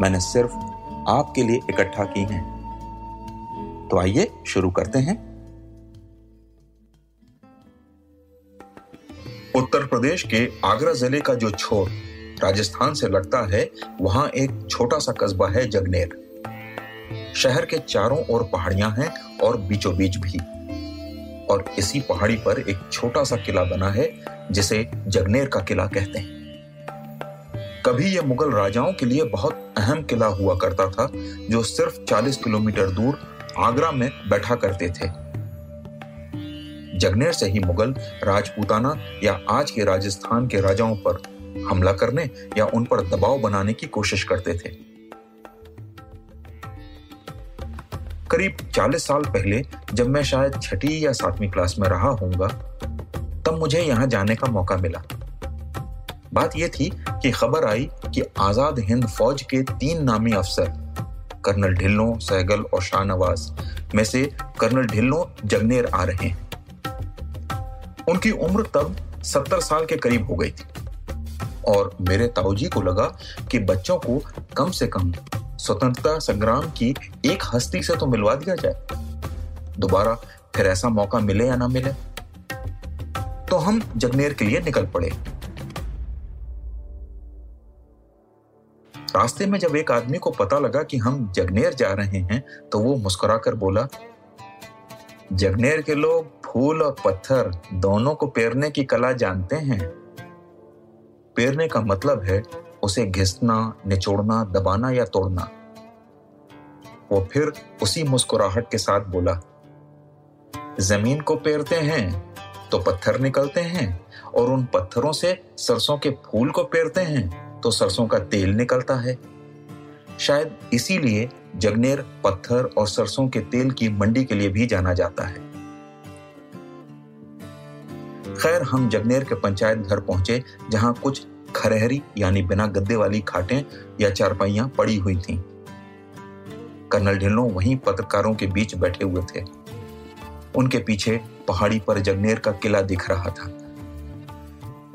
मैंने सिर्फ़ आपके लिए इकट्ठा की हैं। तो आइए शुरू करते हैं। उत्तर प्रदेश के आगरा ज़िले का जो छोर राजस्थान से लगता है, वहाँ एक छोटा सा कस्बा है जगनेर। शहर के चारों ओर पहाड़ियाँ हैं और बीचों बीच भी। और इसी पहाड़ी पर एक छोटा सा किला बना है, जिसे जगनेर का किला कहते हैं। कभी यह मुगल राजाओं के लिए बहुत अहम किला हुआ करता था, जो सिर्फ़ 40 किलोमीटर दूर आगरा में बैठा करते थे। जगनेर से ही मुगल राजपूताना या आज के राजस्थान के राजाओं पर हमला करने या उन पर दबाव बनाने की कोशिश करते थे। करीब 40 साल पहले, जब मैं शायद छठी या सातवीं क्लास में रहा होऊँगा, तब मुझे यहाँ जाने का मौका मिला। बात यह थी कि खबर आई कि आज़ाद हिंद फौज के तीन नामी अफसर, कर्नल ढिल्लो, सहगल और शाहनवाज, में से कर्नल ढिल्लो जगनेर आ रहे हैं। उनकी उम्र तब सत्तर साल के करीब हो गई थी। और मेरे ताऊजी को लगा कि बच्चों को कम से कम स्वतंत्रता संग्राम की एक हस्ती से तो मिलवा दिया जाए। दोबारा फिर ऐसा मौका मिले या ना मिले? तो हम जगनेर के लिए निकल पड़े। रास्ते में जब एक आदमी को पता लगा कि हम जगनेर जा रहे हैं तो वो मुस्कुराकर बोला, जगनेर के लोग फूल और पत्थर दोनों को पेरने की कला जानते हैं। पेरने का मतलब है उसे घिसना, निचोड़ना, दबाना या तोड़ना। वो फिर उसी मुस्कुराहट के साथ बोला, ज़मीन को पेरते हैं तो पत्थर निकलते हैं और उन पत्थरों से सरसों के फूल को पेरते हैं। तो सरसों का तेल निकलता है। शायद इसीलिए जगनेर पत्थर और सरसों के तेल की मंडी के लिए भी जाना जाता है। खैर, हम जगनेर के पंचायत घर पहुँचे, जहाँ कुछ खरहरी यानी बिना गद्दे वाली खाटें या चारपाइयाँ पड़ी हुई थीं। कर्नल ढिल्लो वहीं पत्रकारों के बीच बैठे हुए थे। उनके पीछे पहाड़ी पर जगनेर का किला दिख रहा था।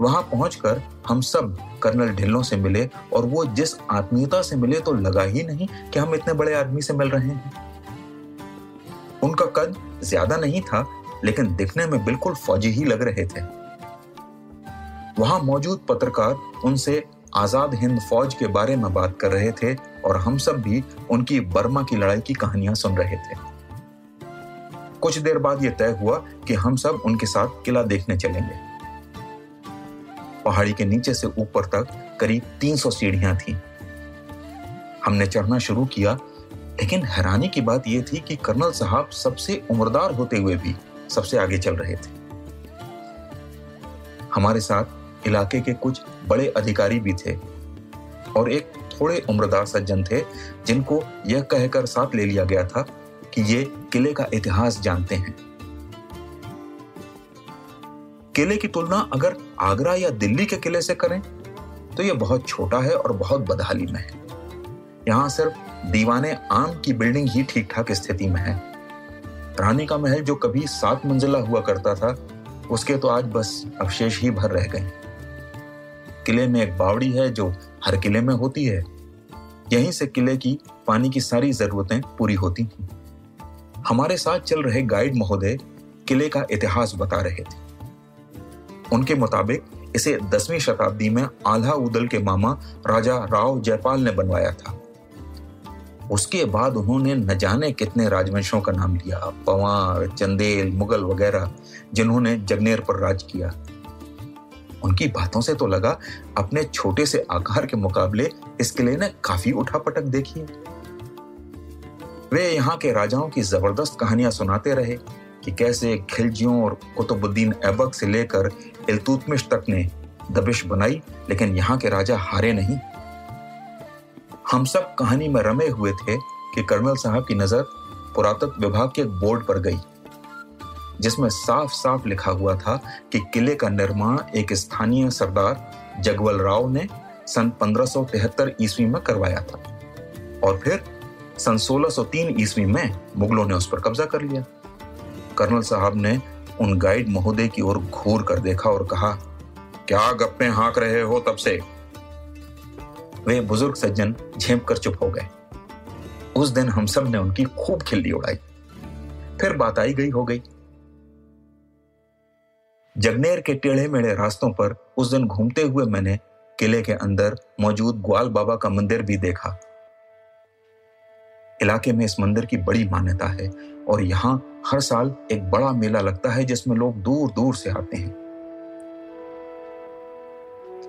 वहाँ पहुंचकर हम सब कर्नल ढिल्लो से मिले और वो जिस आत्मीयता से मिले तो लगा ही नहीं कि हम इतने बड़े आदमी से मिल रहे हैं। उनका कद ज़्यादा नहीं था, लेकिन दिखने में बिल्कुल फौजी ही लग रहे थे। वहाँ मौजूद पत्रकार उनसे आज़ाद हिंद फौज के बारे में बात कर रहे थे और हम सब भी उनकी बर्मा की लड़ाई की कहानियाँ सुन रहे थे। कुछ देर बाद यह तय हुआ कि हम सब उनके साथ किला देखने चलेंगे। पहाड़ी के नीचे से ऊपर तक करीब 300 सीढ़ियाँ थीं। हमने चढ़ना शुरू किया, लेकिन हैरानी की बात यह थी कि कर्नल साहब सबसे उम्रदार होते हुए भी सबसे आगे चल रहे थे हमारे साथ इलाके के कुछ बड़े अधिकारी भी थे और एक थोड़े उम्रदार सज्जन थे, जिनको यह कहकर साथ ले लिया गया था कि ये किले का इतिहास जानते हैं किले की तुलना अगर आगरा या दिल्ली के किले से करें तो यह बहुत छोटा है और बहुत बदहाली में है। यहाँ सिर्फ़ दीवाने आम की बिल्डिंग ही ठीक ठाक स्थिति में है। रानी का महल जो कभी सात मंजिला हुआ करता था, उसके तो आज बस अवशेष ही भर रह गए। किले में एक बावड़ी है जो हर किले में होती है। यहीं से किले की पानी की सारी जरूरतें पूरी होती थी। हमारे साथ चल रहे गाइड महोदय किले का इतिहास बता रहे थे। उनके मुताबिक इसे दसवीं शताब्दी में आल्हा उदल के मामा राजा राव जयपाल ने बनवाया था। उसके बाद उन्होंने न जाने कितने राजवंशों का नाम लिया। पवार, चंदेल, मुगल वगैरह, जिन्होंने जगनेर पर राज किया। उनकी बातों से तो लगा, अपने छोटे से आकार के मुकाबले इस किले ने काफ़ी उठापटक देखी। वे यहाँ के राजाओं की ज़बरदस्त कहानियाँ सुनाते रहे। कि कैसे खिलजियों और कुतुबुद्दीन ऐबक से लेकर इल्तुतमिश तक ने दबिश बनाई, लेकिन यहाँ के राजा हारे नहीं। हम सब कहानी में रमे हुए थे कि कर्नल साहब की नज़र पुरातत्व विभाग के एक बोर्ड पर गई, जिसमें साफ़ साफ़ लिखा हुआ था कि किले का निर्माण एक स्थानीय सरदार जगवल राव ने सन 1573 ईस्वी में करवाया था, और फिर सन 1603 ईस्वी में मुगलों ने उस पर कब्जा कर लिया। कर्नल साहब ने उन गाइड महोदय की ओर घूर कर देखा और कहा, क्या गप्पे हाँक रहे हो तब से? वे बुज़ुर्ग सज्जन झेप कर चुप हो गए। उस दिन हम सबने उनकी खूब खिल्ली उड़ाई। फिर बात आई गई हो गई। जगनेर के टेढ़े मेढ़े रास्तों पर उस दिन घूमते हुए मैंने किले के अंदर मौजूद ग्वाल बाबा का मंदिर भी देखा। इलाके में इस मंदिर की बड़ी मान्यता है और यहाँ हर साल एक बड़ा मेला लगता है जिसमें लोग दूर दूर से आते हैं।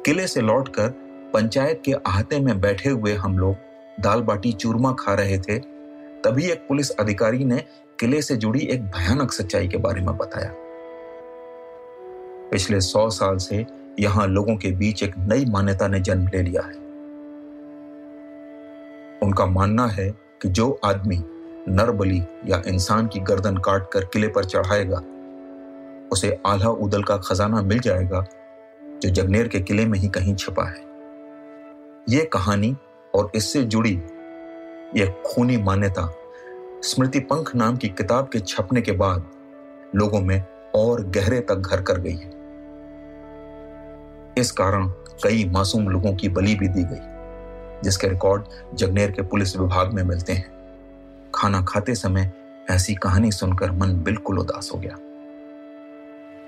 किले से लौटकर पंचायत के आहते में बैठे हुए हम लोग दाल बाटी चूरमा खा रहे थे, तभी एक पुलिस अधिकारी ने किले से जुड़ी एक भयानक सच्चाई के बारे में बताया। पिछले सौ साल से यहाँ लोगों के बीच एक नई मान्यता ने जन्म ले लिया है। उनका मानना है कि जो आदमी नरबली या इंसान की गर्दन काट कर किले पर चढ़ाएगा, उसे आल्हा उदल का खजाना मिल जाएगा, जो जगनेर के किले में ही कहीं छिपा है। यह कहानी और इससे जुड़ी यह खूनी मान्यता स्मृति पंख नाम की किताब के छपने के बाद लोगों में और गहरे तक घर कर गई है। इस कारण कई मासूम लोगों की बलि भी दी गई। जिसके रिकॉर्ड जगनेर के पुलिस विभाग में मिलते हैं। खाना खाते समय ऐसी कहानी सुनकर मन बिल्कुल उदास हो गया।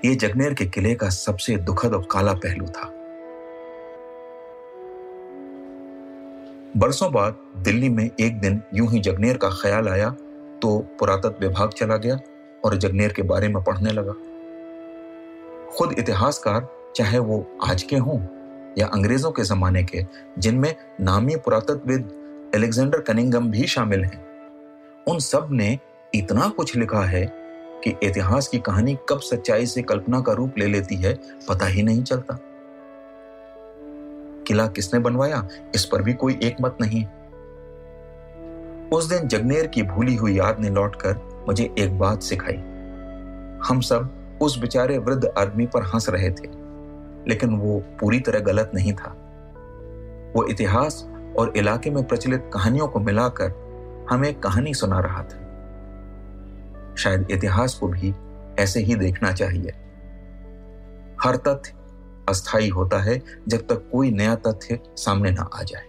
ये जगनेर के किले का सबसे दुखद और काला पहलू था। बरसों बाद दिल्ली में एक दिन यूँ ही जगनेर का ख्याल आया तो पुरातत्व विभाग चला गया और जगनेर के बारे में पढ़ने लगा। खुद इतिहासकार, चाहे वो आज के हों या अंग्रेज़ों के जमाने के, जिनमें नामी पुरातत्वविद एलेक्जेंडर कनिंगम भी शामिल हैं। उन सबने इतना कुछ लिखा है कि इतिहास की कहानी कब सच्चाई से कल्पना का रूप ले लेती है, पता ही नहीं चलता। किला किसने बनवाया, इस पर भी कोई एक मत नहीं। उस दिन जगनेर की भूली हुई याद ने लौटकर मुझे एक बात सिखाई। हम सब उस बेचारे वृद्ध आदमी पर हंस रहे थे। लेकिन वो पूरी तरह गलत नहीं था। वो इतिहास और इलाके में प्रचलित कहानियों को मिलाकर हमें कहानी सुना रहा था। शायद इतिहास को भी ऐसे ही देखना चाहिए। हर तथ्य अस्थाई होता है जब तक कोई नया तथ्य सामने ना आ जाए।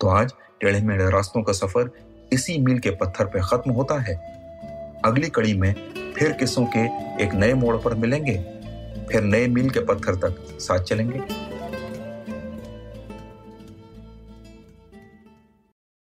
तो आज टेढ़े मेढ़े रास्तों का सफ़र इसी मील के पत्थर पर खत्म होता है। अगली कड़ी में फिर किस्सों के एक नए मोड़ पर मिलेंगे? फिर नए मील के पत्थर तक साथ चलेंगे?